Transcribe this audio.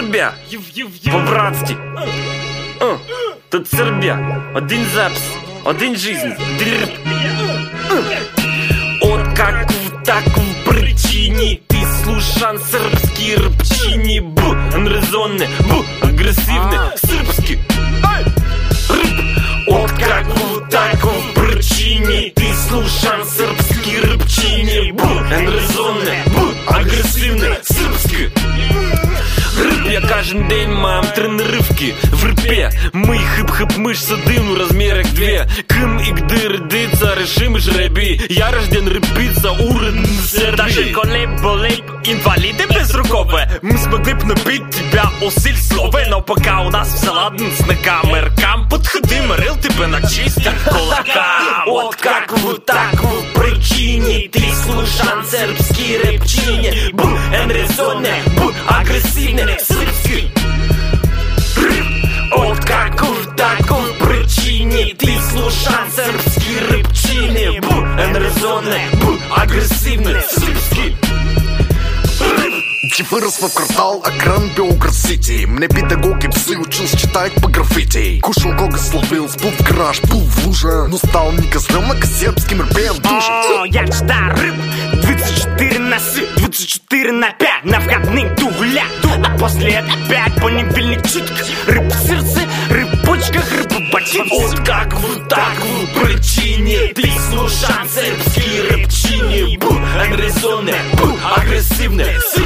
Сербія, по-братськи. О, Тут Сербія, один запис, один жизнь. От как в таком причине Ты слушан сербский Бу, резонный, бу, агрессивный Сербский Рыб. От как в таком причине Ты слушан сербский рыбчини? Бу, резонный, кожен день мам тренировки в рипе Ми хип-хип мышцы дыну размер як две. Ким и где родиться, решим жребий. Я рожден рыбиться, урод Даже Сербии колейб, болейб, инвалиды безруковые Мы смогли б набить тебя усиль слове Но пока у нас все ладно с камеркам Подходи, морил тебе на чистым кулакам. Вот как вот так в причине Ты слушан сербский рэпчине. Бу, энрезонный, бу, агрессивный Бу, агрессивный Сербский Ти вырос в квартал Акран Белград Сити. Мне педагоги псы учился читать по граффити. Кушал кого словил, сплыл в гараж, был в луже. Но стал не козлом, а сербским рпеем душе О, я читаю рыб. 24 на С, 24 на 5 На входных тугля А после опять понедельник чутка Бу, причине Ты слушан сербские рыбчини Бу, агрессивные, бу, агрессивные Сы,